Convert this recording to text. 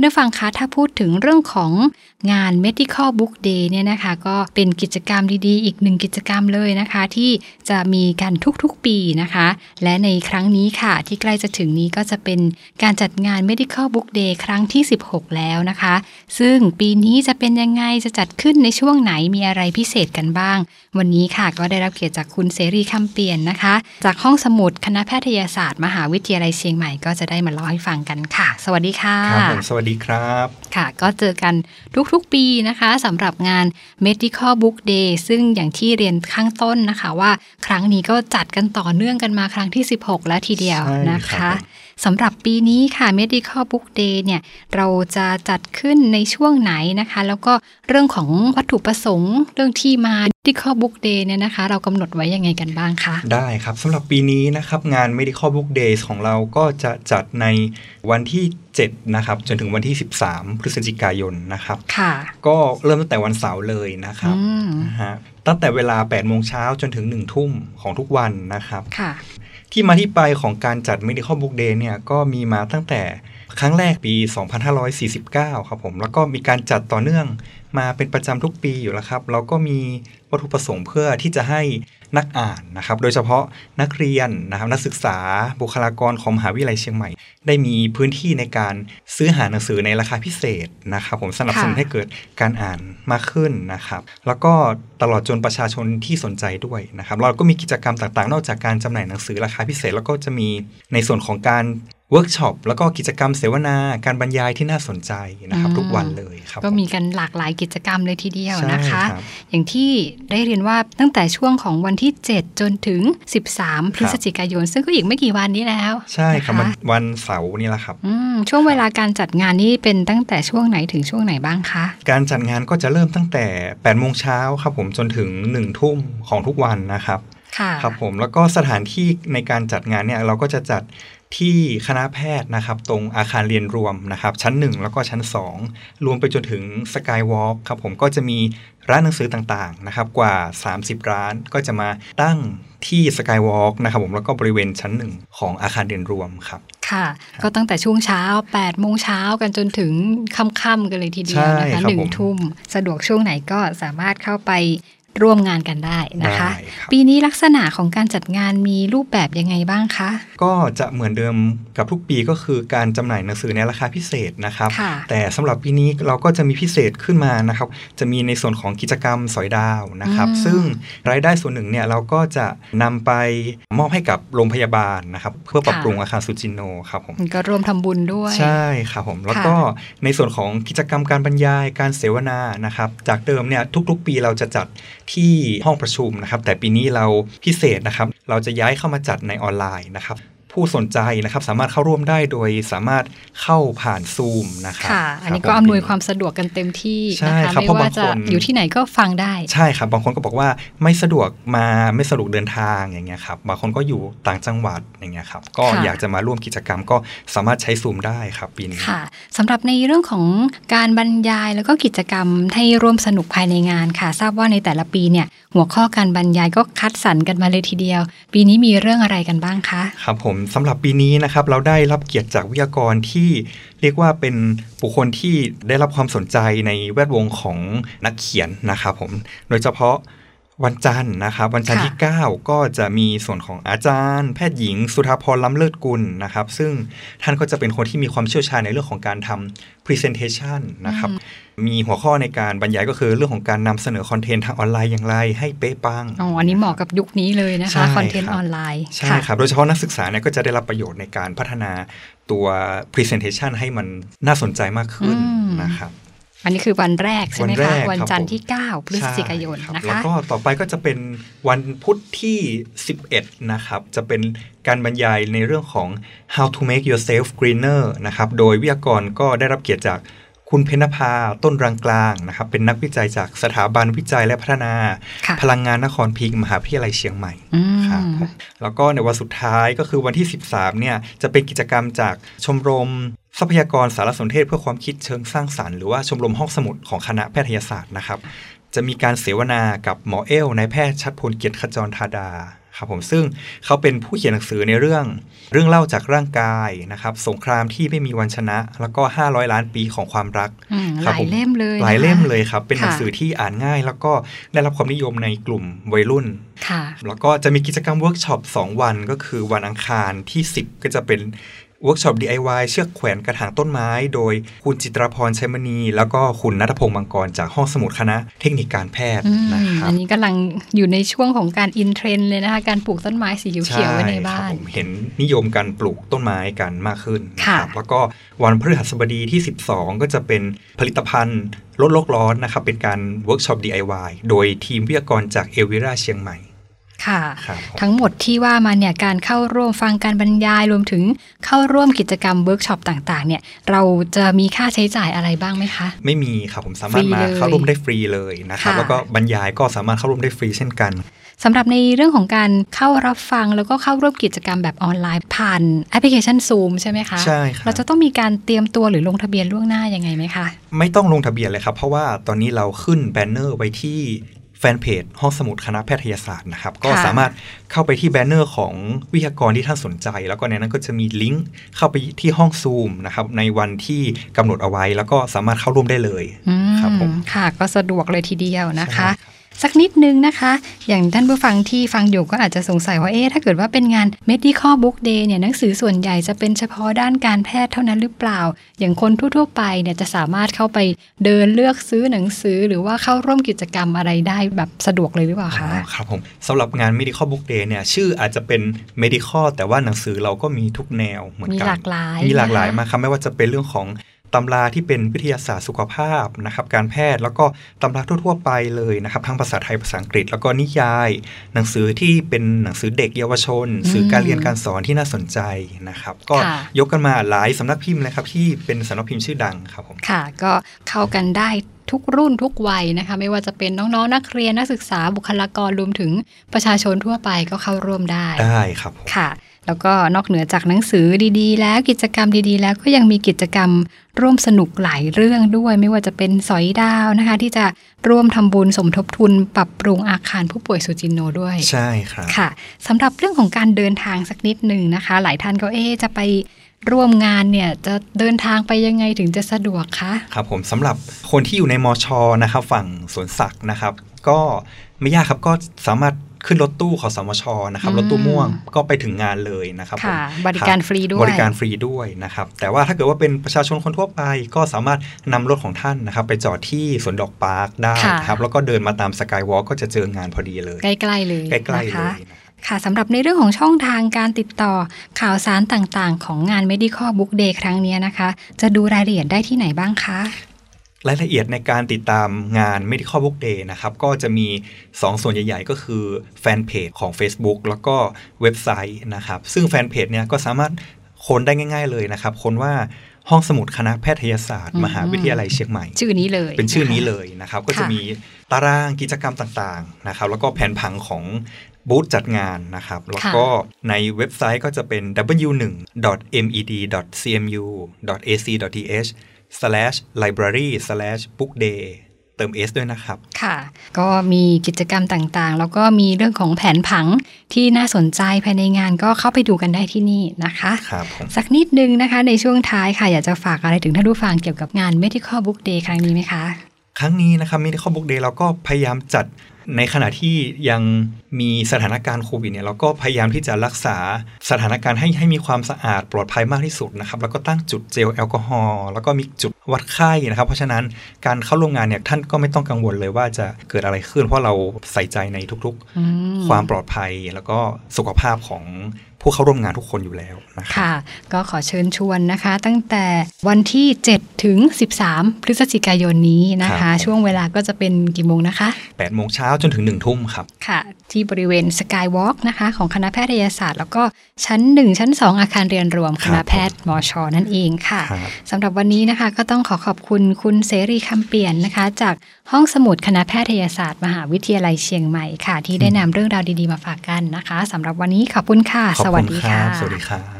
เนื้อฟังคะถ้าพูดถึงเรื่องของงาน medical book day เนี่ยนะคะก็เป็นกิจกรรมดีๆ อีกหนึ่งกิจกรรมเลยนะคะ ที่จะมีกันทุกๆปีนะคะ และในครั้งนี้ค่ะ ที่ใกล้จะถึงนี้ก็จะเป็นการจัดงาน medical book day ครั้งที่ 16 แล้วนะคะ ซึ่งปีนี้จะเป็นยังไงจะจัดขึ้นในช่วงไหนมีอะไรพิเศษกันบ้าง วันนี้ค่ะก็ได้รับเกียรติจากคุณเสรีคำเปลี่ยนนะคะ จากห้องสมุดคณะแพทยศาสตร์ มหาวิทยาลัยเชียงใหม่ก็จะได้มาเล่าให้ฟังกันค่ะ สวัสดีค่ะครับผมสวัสดีครับ ค่ะ ก็เจอกันทุกๆปีนะคะสำหรับงาน Medical Book Day ซึ่งอย่างที่เรียนข้างต้นนะคะว่า ครั้งนี้ก็จัดกันต่อเนื่องกันมาครั้งที่ 16 แล้วทีเดียวใช่นะครัคะบ สำหรับปีนี้ค่ะ Medical Book Day เนี่ยเราจะจัดขึ้นในช่วงไหนนะคะ แล้วก็เรื่องของวัตถุประสงค์เรื่องที่มา Medical Book Day เนี่ยนะคะ เรากำหนดไว้ยังไงกันบ้างคะ ได้ครับสำหรับปีนี้นะครับงาน Medical Book Days ของเราก็จะจัดในวันที่ 7 นะครับ จนถึงวันที่ 13 พฤศจิกายนนะครับค่ะก็เริ่มตั้งแต่วันเสาร์เลยนะครับอืมนะฮะตั้งแต่เวลา8โมงเช้าจนถึง 1 ทุ่มของทุกวันนะครับค่ะ ที่มาที่ไปของการจัด Medical Book Day เนี่ยก็มีมาตั้งแต่ครั้งแรกปี 2549 ครับผม แล้วก็มีการจัดต่อเนื่องมาเป็นประจำทุกปีอยู่แล้วครับ เราก็มีวัตถุประสงค์เพื่อที่จะให้ นักอ่านนะครับ โดยเฉพาะนักเรียนนะครับนักศึกษาบุคลากรของมหาวิทยาลัยเชียงใหม่ ได้มีพื้นที่ในการซื้อหาหนังสือในราคาพิเศษนะครับ ผมสนับสนุนให้เกิดการอ่านมากขึ้นนะครับ แล้วก็ตลอดจนประชาชนที่สนใจด้วยนะครับ เราก็มีกิจกรรมต่างๆ นอกจากการจำหน่ายหนังสือราคาพิเศษ แล้วก็จะมีในส่วนของการ เวิร์กช็อปแล้วก็กิจกรรมเสวนาการบรรยายที่น่าสนใจนะครับอืมทุกวันเลยครับก็ผมีกันหลากหลายกิจกรรมเลยทีเดียวใช่นะคะครับอย่างที่ได้เรียนว่าตั้งแต่ช่วงของวันที่ 7 จนถึง 13 พฤศจิกายน ซึ่งก็อีกไม่กี่วันนี้แล้ว ใช่ครับนะวันคะวันเสาร์นี่แหละครับอืมช่วงเวลาการจัดงานนี้เป็นตั้งแต่ช่วงไหนถึงช่วงไหนบ้างคะ การจัดงานก็จะเริ่มตั้งแต่8โมงเช้าครับผมจนถึง1ทุ่มของทุกวันนะครับ ค่ะครับผมแล้วก็สถานที่ในการจัดงานเนี่ยเราก็จะจัดที่คณะแพทย์นะครับ ตรงอาคารเรียนรวมนะครับ ชั้น 1 แล้วก็ชั้น 2 รวมไปจนถึงสกายวอล์กครับผมก็จะมีร้านหนังสือต่างๆนะครับกว่า 30 ร้านก็จะมาตั้งที่สกายวอล์กนะครับผมแล้วก็บริเวณชั้น 1 ของอาคารเรียนรวมครับค่ะ ก็ตั้งแต่ช่วงเช้า8โมงเช้ากันจนถึงค่ำๆกันเลยทีเดียวนะใช่คะครับหนึ่งผมทุ่มสะดวกช่วงไหนก็สามารถเข้าไป ร่วมงานกันได้นะคะได้ครับปีนี้ลักษณะของการจัดงานมีรูปแบบยังไงบ้างคะ ก็จะเหมือนเดิมกับทุกปีก็คือการจำหน่ายหนังสือในราคาพิเศษนะครับค่ะแต่สำหรับปีนี้เราก็จะมีพิเศษขึ้นมานะครับ จะมีในส่วนของกิจกรรมสอยดาวนะครับอืมซึ่งรายได้ส่วนหนึ่งเนี่ยเราก็จะนำไปมอบให้กับโรงพยาบาลนะครับ เพื่อปรับปรุงอาคารสุจินโนครับผมมันก็ร่วมทำบุญด้วยใช่ครับผมแล้วก็ในส่วนของกิจกรรมการบรรยายการเสวนานะครับ จากเดิมเนี่ยทุก ๆ ปีเราจะจัดที่ห้องประชุมนะครับ แต่ปีนี้เราพิเศษนะครับ เราจะย้ายเข้ามาจัดในออนไลน์นะครับ ผู้สนใจนะครับ สามารถเข้าร่วมได้โดยสามารถเข้าผ่านซูมนะครับค่ะ อันนี้ครับก็ผมอำนวยความสะดวกกันเต็มที่ใช่นะคะครับไม่เพราะว่าบางจะคนอยู่ที่ไหนก็ฟังได้ ใช่ครับ บางคนก็บอกว่าไม่สะดวกมาไม่สะดวกเดินทางอย่างเงี้ยครับ บางคนก็อยู่ต่างจังหวัดอย่างเงี้ยครับ ก็ค่ะอยากจะมาร่วมกิจกรรมก็สามารถใช้ซูมได้ครับปีนี้ค่ะสำหรับในเรื่องของการบรรยายแล้วก็กิจกรรมให้ร่วมสนุกภายในงานค่ะ ทราบว่าในแต่ละปีเนี่ยหัวข้อการบรรยายก็คัดสรรกันมาเลยทีเดียว ปีนี้มีเรื่องอะไรกันบ้างคะ ครับผมสำหรับปีนี้นะครับเราได้รับเกียรติจากวิทยากรที่เรียกว่าเป็นบุคคลที่ได้รับความสนใจในแวดวงของนักเขียนนะครับผม โดยเฉพาะ วันจันทร์นะครับ วันจันทร์ค่ะที่ 9 ก็จะมีส่วนของอาจารย์ แพทย์หญิง สุธาพรล้ำเลิศกุลนะครับ ซึ่งท่านก็จะเป็นคนที่มีความเชี่ยวชาญในเรื่องของการทำ presentation นะครับ มีหัวข้อในการบรรยายก็คือเรื่องของการนำเสนอคอนเทนต์ทางออนไลน์อย่างไรให้เป๊ะปังอ๋ออันนี้เหมาะกับยุคนี้เลยนะใช่คะคอนเทนต์ครับออนไลน์ใช่ครับโดยเฉพาะนักศึกษาเนี่ยก็จะได้รับประโยชน์ในการพัฒนาตัว Presentation ให้มันน่าสนใจมากขึ้นอืมนะครับ อันนี้คือวันแรกใช่ไหมวันแรคะกวันจันทครัร์บที่ 9 พฤศจิกายนใช่รับนะแล้วคะก็ต่อไปก็จะเป็นวันพุธที่ 11 นะครับ จะเป็นการบรรยายในเรื่องของ how to make yourself greener นะครับ โดยวิทยากรก็ได้รับเกียรติจากคุณเพญนภาต้นรังกลางนะครับ เป็นนักวิจัยจากสถาบันวิจัยและพัฒนาค่ะพลังงานนครพิงค์มหาวิทยาลัยเชียงใหม่อืมครับผมแล้วก็ในวันสุดท้ายก็คือวันที่ 13เนี่ยจะเป็นกิจกรรมจากชมรม ทรัพยากรสารสนเทศเพื่อความคิดเชิงสร้างสารรค์หรือว่าชมรมห้องสมุดของคณะแพทยศาสตร์นะครับ จะมีการเสวนากับหมอเอลนายแพทย์ชัดพลเกียรติขจรธาดาครับผมซึ่งเขาเป็นผู้เขียนหนังสือในเรื่อง เรื่องเล่าจากร่างกายนะครับ สงครามที่ไม่มีวันชนะ แล้วก็ 500 ล้านปีของความรักอืมคหรับลายผมเล่มเลยหลายนะคะเล่มเลยครับเป็นหนังค่ะสือที่อ่านง่าย แล้วก็ได้รับความนิยมในกลุ่มวัยรุ่นค่ะแล้วก็จะมีกิจกรรมเวิร์กช็อป2วันก็คือวันอังคารที่ 10 ก็จะเป็น เวิร์กช็อป DIY เชือกแขวนกระถางต้นไม้ โดยคุณจิตรพรชัยมณี แล้วก็คุณนัทพงศ์มังกรจากห้องสมุดคณะเทคนิคการแพทย์อืมนะครับอันนี้กำลังอยู่ในช่วงของการอินเทรนด์เลยนะคะ การปลูกต้นไม้สีเขียวๆไว้ในบ้านใช่ครับผมเห็นนิยมการปลูกต้นไม้กันมากขึ้นนะคะครับแล้วก็วันพฤหัสบดีที่ 12 ก็จะเป็นผลิตภัณฑ์ลดโลกร้อนนะครับเป็นการเวิร์กช็อป DIY โดยทีมวิทยากรจากเอลวิราเชียงใหม่ ค่ะครับผมทั้งหมดที่ว่ามาเนี่ยการเข้าร่วมฟังการบรรยายรวมถึงเข้าร่วมกิจกรรมเวิร์กช็อปต่างๆ เนี่ยเราจะมีค่าใช้จ่ายอะไรบ้างไหมคะ ไม่มีครับผมสามารถมาฟรีเลยเข้าร่วมได้ฟรีเลยนะครับค่ะแล้วก็บรรยายก็สามารถเข้าร่วมได้ฟรีเช่นกันสำหรับในเรื่องของการเข้ารับฟังแล้วก็เข้าร่วมกิจกรรมแบบออนไลน์ ผ่านแอปพลิเคชัน Zoom ใช่ไหมคะใช่ครับเราจะต้องมีการเตรียมตัวหรือลงทะเบียนล่วงหน้ายังไงไหมคะ ไม่ต้องลงทะเบียนเลยครับ เพราะว่าตอนนี้เราขึ้นแบนเนอร์ไว้ที่ แฟนเพจห้องสมุดคณะแพทยศาสตร์นะครับ ก็สามารถเข้าไปที่แบนเนอร์ของวิทยากรที่ท่านสนใจ แล้วก็ในนั้นก็จะมีลิงก์เข้าไปที่ห้องซูมนะครับในวันที่กำหนดเอาไว้ แล้วก็สามารถเข้าร่วมได้เลยอืมครับผมค่ะก็สะดวกเลยทีเดียวนะคะใช่ครับ สักนิดนึงนะคะ อย่างท่านผู้ฟังที่ฟังอยู่ก็อาจจะสงสัยว่าเอ๊ะถ้าเกิดว่าเป็นงาน medical book day เนี่ยหนังสือส่วนใหญ่จะเป็นเฉพาะด้านการแพทย์เท่านั้นหรือเปล่า อย่างคนทั่วๆไปเนี่ยจะสามารถเข้าไปเดินเลือกซื้อหนังสือ หรือว่าเข้าร่วมกิจกรรมอะไรได้แบบสะดวกเลยหรือเปล่าคะอ๋อครับผมสำหรับงาน medical book day เนี่ยชื่ออาจจะเป็น medical แต่ว่าหนังสือเราก็มีทุกแนวเหมือนกันมีหลากหลายมีหลากหลายนะคะมากครับไม่ว่าจะเป็นเรื่องของ ตำราที่เป็นวิทยาศาสตร์สุขภาพนะครับการแพทย์แล้วก็ตำราทั่วๆไปเลยนะครับทั้งภาษาไทยภาษาอังกฤษ แล้วก็นิยาย หนังสือที่เป็นหนังสือเด็กเยาวชน สื่อการเรียนการสอนที่น่าสนใจนะครับ ก็ค่ะยกกันมาหลายสำนักพิมพ์เลยครับที่เป็นสำนักพิมพ์ชื่อดังครับผมค่ะ ก็เข้ากันได้ทุกรุ่นทุกวัยนะคะ ไม่ว่าจะเป็นน้องๆนักเรียนนักศึกษาบุคลากรรวมถึงประชาชนทั่วไปก็เข้าร่วมได้ได้ครับผมค่ะ แล้วก็นอกเหนือจากหนังสือดีๆ แล้วกิจกรรมดีๆ แล้วก็ยังมีกิจกรรมร่วมสนุกหลายเรื่องด้วย ไม่ว่าจะเป็นสอยดาวนะคะ ที่จะร่วมทำบุญสมทบทุน ปรับปรุงอาคารผู้ป่วยสุจินโนด้วย ใช่ครับค่ะสำหรับเรื่องของการเดินทางสักนิดหนึ่งนะคะ หลายท่านก็เอ๊ะจะไปร่วมงานเนี่ยจะเดินทางไปยังไงถึงจะสะดวกคะครับผมสำหรับคนที่อยู่ในมอชอนะครับฝั่งสวนสัตว์นะครับ ก็ไม่ยากครับก็สามารถ ขึ้นรถตู้ของสมชนะครับอืมรถตู้ม่วงก็ไปถึงงานเลยนะครับผมค่ะบริการคฟรีด้วบยริการฟรีด้วยนะครับแต่ว่าถ้าเกิดว่าเป็นประชาชนคนทั่วไปก็สามารถนำรถของท่านนะครับไปจอดที่สวนดอกปาร์คได้ค่ะนะครับแล้วก็เดินมาตามสกายวอล์กก็จะเจองานพอดีเลย ใกล้ๆเลยใกล้ๆนะเลคะยนะครับค่ะสำหรับในเรื่องของช่องทางการติดต่อข่าวสารต่างๆ ของงาน Medical Book Day ครั้งนี้นะคะ จะดูรายละเอียดได้ที่ไหนบ้างคะ รายละเอียดในการติดตามงาน Medical Book Day นะครับ ก็จะมี 2 ส่วนใหญ่ ๆ ก็คือแฟนเพจของ Facebook แล้วก็เว็บไซต์นะครับ ซึ่งแฟนเพจเนี่ยก็สามารถค้นได้ง่าย ๆเลยนะครับ ค้นว่าห้องสมุดคณะแพทยศาสตร์อืมมหาวิทยาลัยเชียงใหม่ ชื่อนี้เลย เป็นชื่อนี้ะคะเลยนะครับ ก็ค่ะจะมีตารางกิจกรรมต่างๆนะครับ แล้วก็แผนผังของบูธจัดงานนะครับ แล้วก็ในเว็บไซต์ก็จะเป็น w1.med.cmu.ac.th slash library slash book day เติม s ด้วยนะครับ ค่ะ ก็มีกิจกรรมต่างๆ แล้วก็มีเรื่องของแผนผังที่น่าสนใจภายในงานก็เข้าไปดูกันได้ที่นี่นะคะครับผมสักนิดนึงนะคะในช่วงท้ายค่ะ อยากจะฝากอะไรถึงท่านผู้ฟังเกี่ยวกับงาน Medical Book Day ครั้งนี้ไหมคะ ครั้งนี้นะครับ Medical Book Day เราก็พยายามจัด ในขณะที่ยังมีสถานการณ์โควิดเนี่ยเราก็พยายามที่จะรักษาสถานการณ์ให้ให้มีความสะอาดปลอดภัยมากที่สุดนะครับ แล้วก็ตั้งจุดเจลแอลกอฮอล์แล้วก็มีจุดวัดไข้นะครับ เพราะฉะนั้นการเข้าร่วมงานเนี่ยท่านก็ไม่ต้องกังวลเลยว่าจะเกิดอะไรขึ้น เพราะเราใส่ใจในทุกอืมๆความปลอดภัยแล้วก็สุขภาพของผู้เข้าร่วมงานทุกคนอยู่แล้วนะครับค่ะ ก็ขอเชิญชวนนะคะ ตั้งแต่วันที่ 7 ถึง 13 พฤศจิกายนนี้นะครัคะบช่วงเวลาก็จะเป็นกี่โมงนะคะ8โมงเช้าจนถึง 1 ทุ่มครับ ค่ะ ที่บริเวณสกายวอล์กนะคะ ของคณะแพทยศาสตร์ แล้วก็ชั้น 1 ชั้น 2 อาคารเรียนรวมคครับณะแพทย์มชนั่นเองค่ะครับสำหรับวันนี้นะคะก็ต้องขอขอบคุณคุณเสรีคำเปลี่ยนนะคะ จากห้องสมุดคณะแพทยศาสตร์ มหาวิทยาลัยเชียงใหม่ค่ะ ที่ได้นำเรื่องราวดีๆมาฝากกันนะคะสำหรับวันนี้ขอบคุณค่ะขอบสคุณวัสดีครัค่ะบสวัสดีครับ